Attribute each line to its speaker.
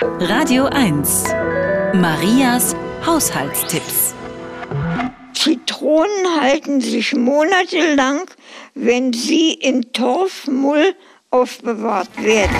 Speaker 1: Radio 1. Marias Haushaltstipps.
Speaker 2: Zitronen halten sich monatelang, wenn sie in Torfmull aufbewahrt werden.